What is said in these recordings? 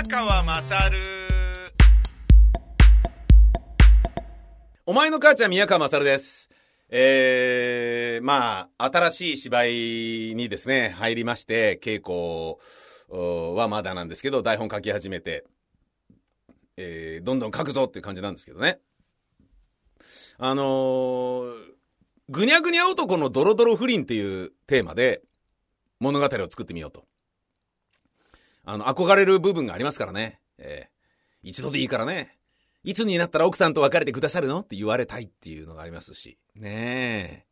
宮川まさるお前の母ちゃん宮川まさるです。えー、まあ、新しい芝居にですね、入りまして、稽古はまだなんですけど、台本書き始めて、えー、どんどん書くぞっていう感じなんですけどね。あのー、ぐにゃぐにゃ男のドロドロ不倫っていうテーマで物語を作ってみようと。あの、憧れる部分がありますからね。えー、一度でいいからね。いつになったら奥さんと別れてくださるのって言われたいっていうのがありますし。ね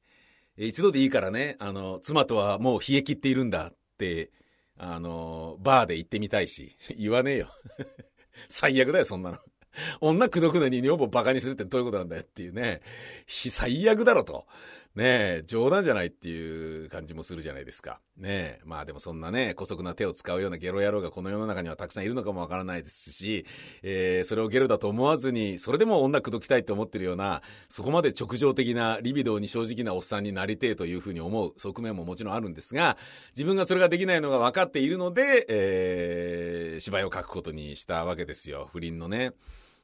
え。一度でいいからね、あの、妻とはもう冷え切っているんだって、あの、バーで言ってみたいし。言わねえよ。最悪だよ、そんなの。女口説くのに女房バカにするってどういうことなんだよっていうね。最悪だろと。ねえ、冗談じゃないっていう感じもするじゃないですか。ねえ、まあでもそんなね、古速な手を使うようなゲロ野郎がこの世の中にはたくさんいるのかもわからないですし、えー、それをゲロだと思わずに、それでも女口説きたいと思ってるような、そこまで直情的な、リビドーに正直なおっさんになりてえというふうに思う側面ももちろんあるんですが、自分がそれができないのが分かっているので、えー、芝居を書くことにしたわけですよ。不倫のね。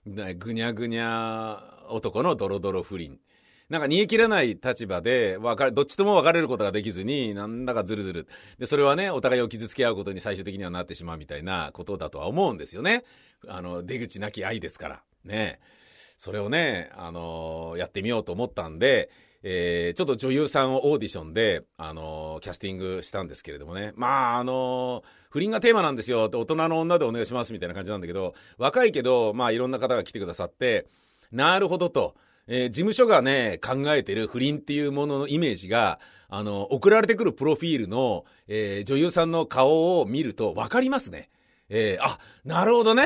ぐにゃぐにゃ男のドロドロ不倫。なんか煮え切らない立場で、わかる、どっちとも別れることができずに、なんだかずるずる。で、それはね、お互いを傷つけ合うことに最終的にはなってしまうみたいなことだとは思うんですよね。あの、出口なき愛ですから。ね。それをね、あのやってみようと思ったんで、えー、ちょっと女優さんをオーディションで、あのキャスティングしたんですけれどもね。まあ、あの不倫がテーマなんですよ大人の女でお願いしますみたいな感じなんだけど、若いけど、まあいろんな方が来てくださって、なるほどと。えー、事務所がね、考えてる不倫っていうもののイメージが、あの、送られてくるプロフィールの、えー、女優さんの顔を見ると分かりますね。えー、あ、なるほどね。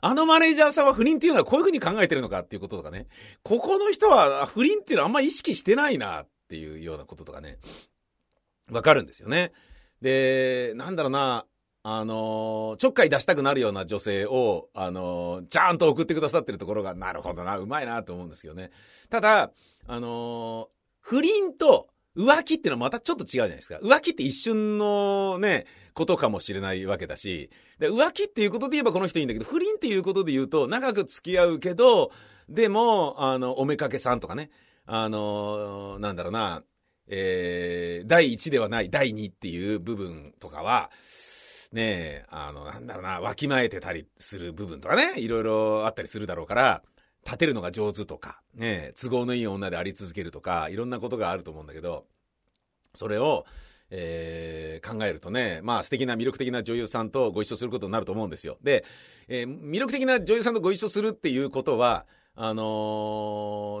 あのマネージャーさんは不倫っていうのはこういう風に考えてるのかっていうこととかね。ここの人は不倫っていうのはあんま意識してないなっていうようなこととかね。分かるんですよね。で、なんだろうな、あのー、ちょっかい出したくなるような女性を、あのー、ちゃんと送ってくださってるところが、なるほどな、うまいなと思うんですけどね。ただ、あのー、不倫と浮気ってのはまたちょっと違うじゃないですか。浮気って一瞬のね、ことかもしれないわけだし、で浮気っていうことで言えばこの人いいんだけど、不倫っていうことで言うと、長く付き合うけど、でも、あの、おめかけさんとかね、あのなんだろうな、えー、第1ではない第2っていう部分とかは、ねえ、あの、なんだろうな、わきまえてたりする部分とかね、いろいろあったりするだろうから、立てるのが上手とか、ね、都合のいい女であり続けるとか、いろんなことがあると思うんだけど、それを、えー、考えるとね、まあ素敵な魅力的な女優さんとご一緒することになると思うんですよ。で、えー、魅力的な女優さんとご一緒するっていうことは、あの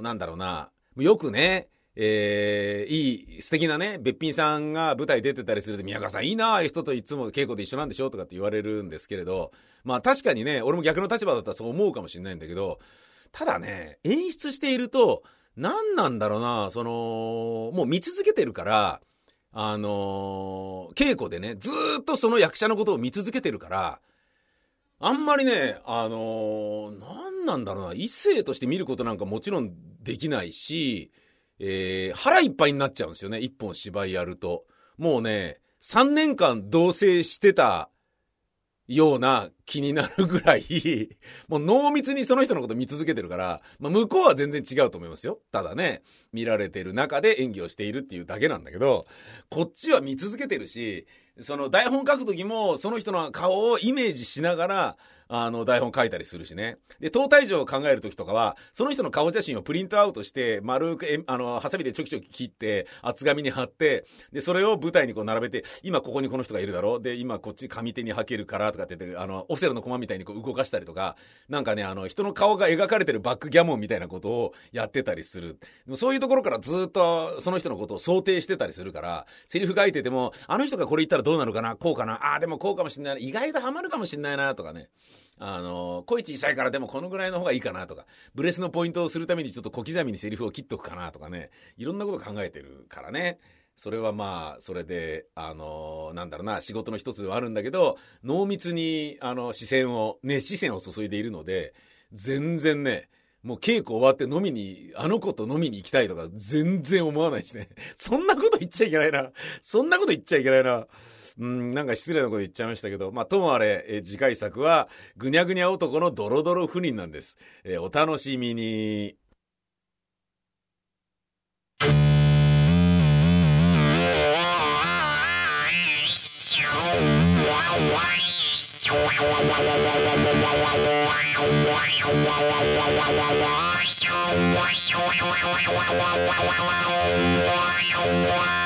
ー、なんだろうな、よくね、えー、いい、素敵なね、べっぴんさんが舞台出てたりすると、宮川さんいいなああいう人といつも稽古で一緒なんでしょとかって言われるんですけれど、まあ確かにね、俺も逆の立場だったらそう思うかもしれないんだけど、ただね、演出していると、何なんだろうな、その、もう見続けてるから、あのー、稽古でね、ずっとその役者のことを見続けてるから、あんまりね、あのー、何なんだろうな、異性として見ることなんかもちろんできないし、えー、腹いっぱいになっちゃうんですよね。一本芝居やると。もうね、3年間同棲してたような気になるぐらい、もう濃密にその人のこと見続けてるから、まあ、向こうは全然違うと思いますよ。ただね、見られてる中で演技をしているっていうだけなんだけど、こっちは見続けてるし、その台本書くときも、その人の顔をイメージしながら、あの、台本書いたりするしね。で、投体状を考えるときとかは、その人の顔写真をプリントアウトして、丸く、あの、ハサミでちょきちょき切って、厚紙に貼って、で、それを舞台にこう並べて、今ここにこの人がいるだろう？で、今こっち上手に履けるからとかって言って、あの、オセロのコマみたいにこう動かしたりとか、なんかね、あの、人の顔が描かれてるバックギャモンみたいなことをやってたりする。でもそういうところからずっとその人のことを想定してたりするから、セリフ書いてても、あの人がこれ言ったらどうなるかなこうかなああ、でもこうかもしんないな。意外とハマるかもしんないなとかね。あの、声小さいからでもこのぐらいの方がいいかなとか、ブレスのポイントをするためにちょっと小刻みにセリフを切っとくかなとかね、いろんなこと考えてるからね。それはまあ、それで、あの、なんだろうな、仕事の一つではあるんだけど、濃密に、あの、視線を、ね、視線を注いでいるので、全然ね、もう稽古終わって飲みに、あの子と飲みに行きたいとか全然思わないしね。そんなこと言っちゃいけないな。そんなこと言っちゃいけないな。うん、なんか失礼なこと言っちゃいましたけど、まあ、ともあれ、えー次回作は、ぐにゃぐにゃ男のドロドロ不倫なんです。えーお楽しみに。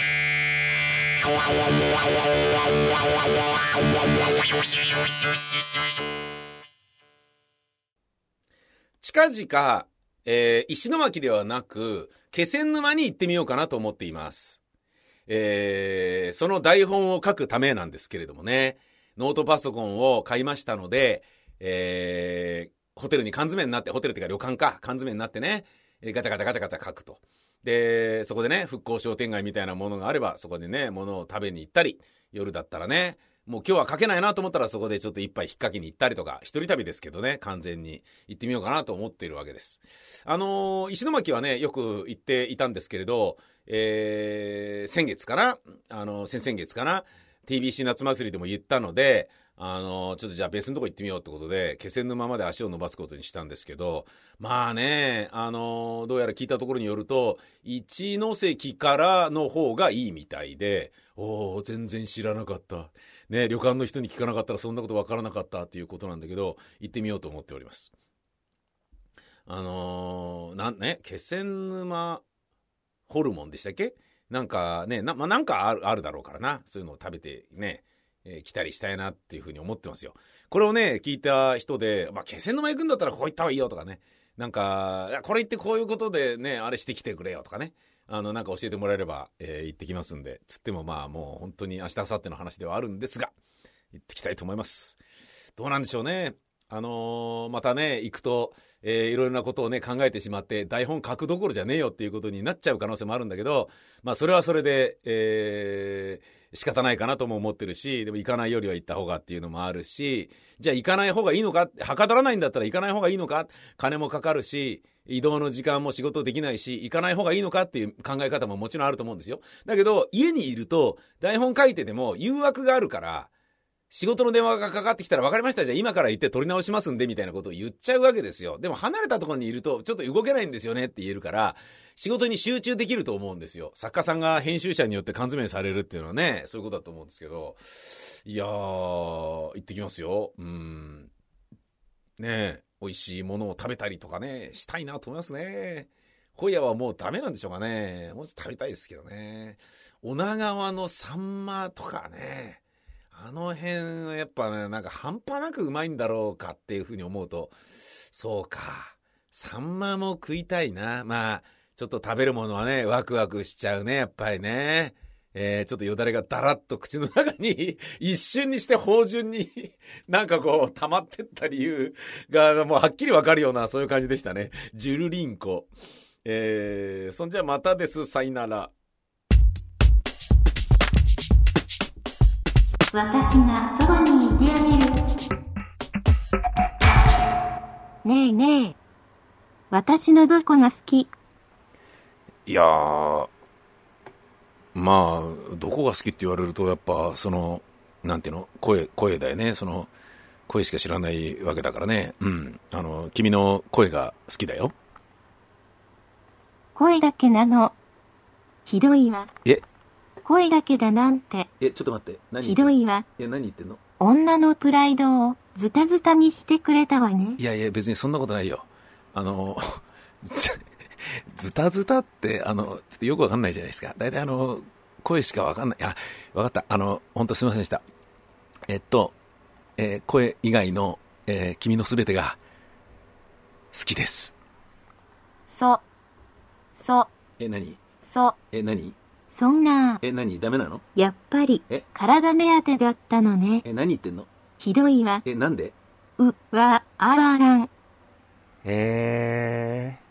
近々、えー石巻ではなく、気仙沼に行ってみようかなと思っています。えーその台本を書くためなんですけれどもね、ノートパソコンを買いましたので、えーホテルに缶詰になって、ホテルっていうか旅館か、缶詰になってね、ガチャガチャガチャガチャ書くと。で、そこでね、復興商店街みたいなものがあれば、そこでね、物を食べに行ったり、夜だったらね、もう今日は書けないなと思ったらそこでちょっと一杯引っ掛けに行ったりとか、一人旅ですけどね、完全に行ってみようかなと思っているわけです。あのー石巻はね、よく行っていたんですけれど、えー先月かなあのー先々月かな ?TBC 夏祭りでも言ったので、あのちょっとじゃあ別のとこ行ってみようってことで、気仙沼まで足を伸ばすことにしたんですけど、まあね、あのどうやら聞いたところによると、一ノ関からの方がいいみたいで、おー、全然知らなかった。ね、旅館の人に聞かなかったらそんなことわからなかったっていうことなんだけど、行ってみようと思っております。あのーなんね、気仙沼ホルモンでしたっけ？なんかね、な、まあ、なんかある、あるだろうからな。そういうのを食べてね、えー来たりしたいなっていうふうに思ってますよ。これをね、聞いた人で、まあ、気仙沼行くんだったらここ行った方がいいよとかね。なんか、これ行ってこういうことでね、あれしてきてくれよとかね。あの、なんか教えてもらえれば、えー行ってきますんで。つってもまあもう本当に明日、明後日の話ではあるんですが、行ってきたいと思います。どうなんでしょうね。あのーまたね、行くと、えーいろいろなことをね、考えてしまって、台本書くどころじゃねえよっていうことになっちゃう可能性もあるんだけど、まあ、それはそれで、えー仕方ないかなとも思ってるし、でも行かないよりは行った方がっていうのもあるし、じゃあ行かない方がいいのか？はかどらないんだったら行かない方がいいのか？金もかかるし、移動の時間も仕事できないし、行かない方がいいのかっていう考え方ももちろんあると思うんですよ。だけど、家にいると、台本書いてても誘惑があるから、仕事の電話がかかってきたら分かりましたじゃあ今から行って取り直しますんでみたいなことを言っちゃうわけですよ。でも離れたところにいるとちょっと動けないんですよねって言えるから、仕事に集中できると思うんですよ。作家さんが編集者によって缶詰されるっていうのはね、そういうことだと思うんですけど、いやー、行ってきますよ。うん。ねえ、美味しいものを食べたりとかね、したいなと思いますね。今夜はもうダメなんでしょうかね。もうちょっと食べたいですけどね。女川のサンマとかね。あの辺はやっぱね、なんか半端なくうまいんだろうかっていうふうに思うと、そうか。サンマも食いたいな。まあ、ちょっと食べるものはね、ワクワクしちゃうね、やっぱりね。えー、ちょっとよだれがだらっと口の中に、一瞬にして芳醇に、なんかこう、溜まってった理由が、もうはっきりわかるような、そういう感じでしたね。ジュルリンコ。えー、そんじゃまたです、さいなら。私がそばにいてあげる。ねえねえ。私のどこが好き？いやー、まあ、どこが好きって言われると、やっぱ、その、なんていうの、声、声だよね。その、声しか知らないわけだからね。うん。あの、君の声が好きだよ。声だけなの。ひどいわ。え、声だけだなんて、え、ちょっと待って。何ひどいわ。え、何言ってんの？女のプライドをズタズタにしてくれたわねい。やいや、別にそんなことないよ。あの、ずズタズタって、あの、ちょっとよくわかんないじゃないですか。大体あの、声しかわかんない。あ、わかった。あの、本当すみませんでした。えっと、えー声以外の、えー君のすべてが、好きです。そ、そ、え、何？そ、え、何？そんな、え、何？ダメなの？やっぱりえ、体目当てだったのね。え、何言ってんの？ひどいわ。え、なんで？う、わ、あららん。へー。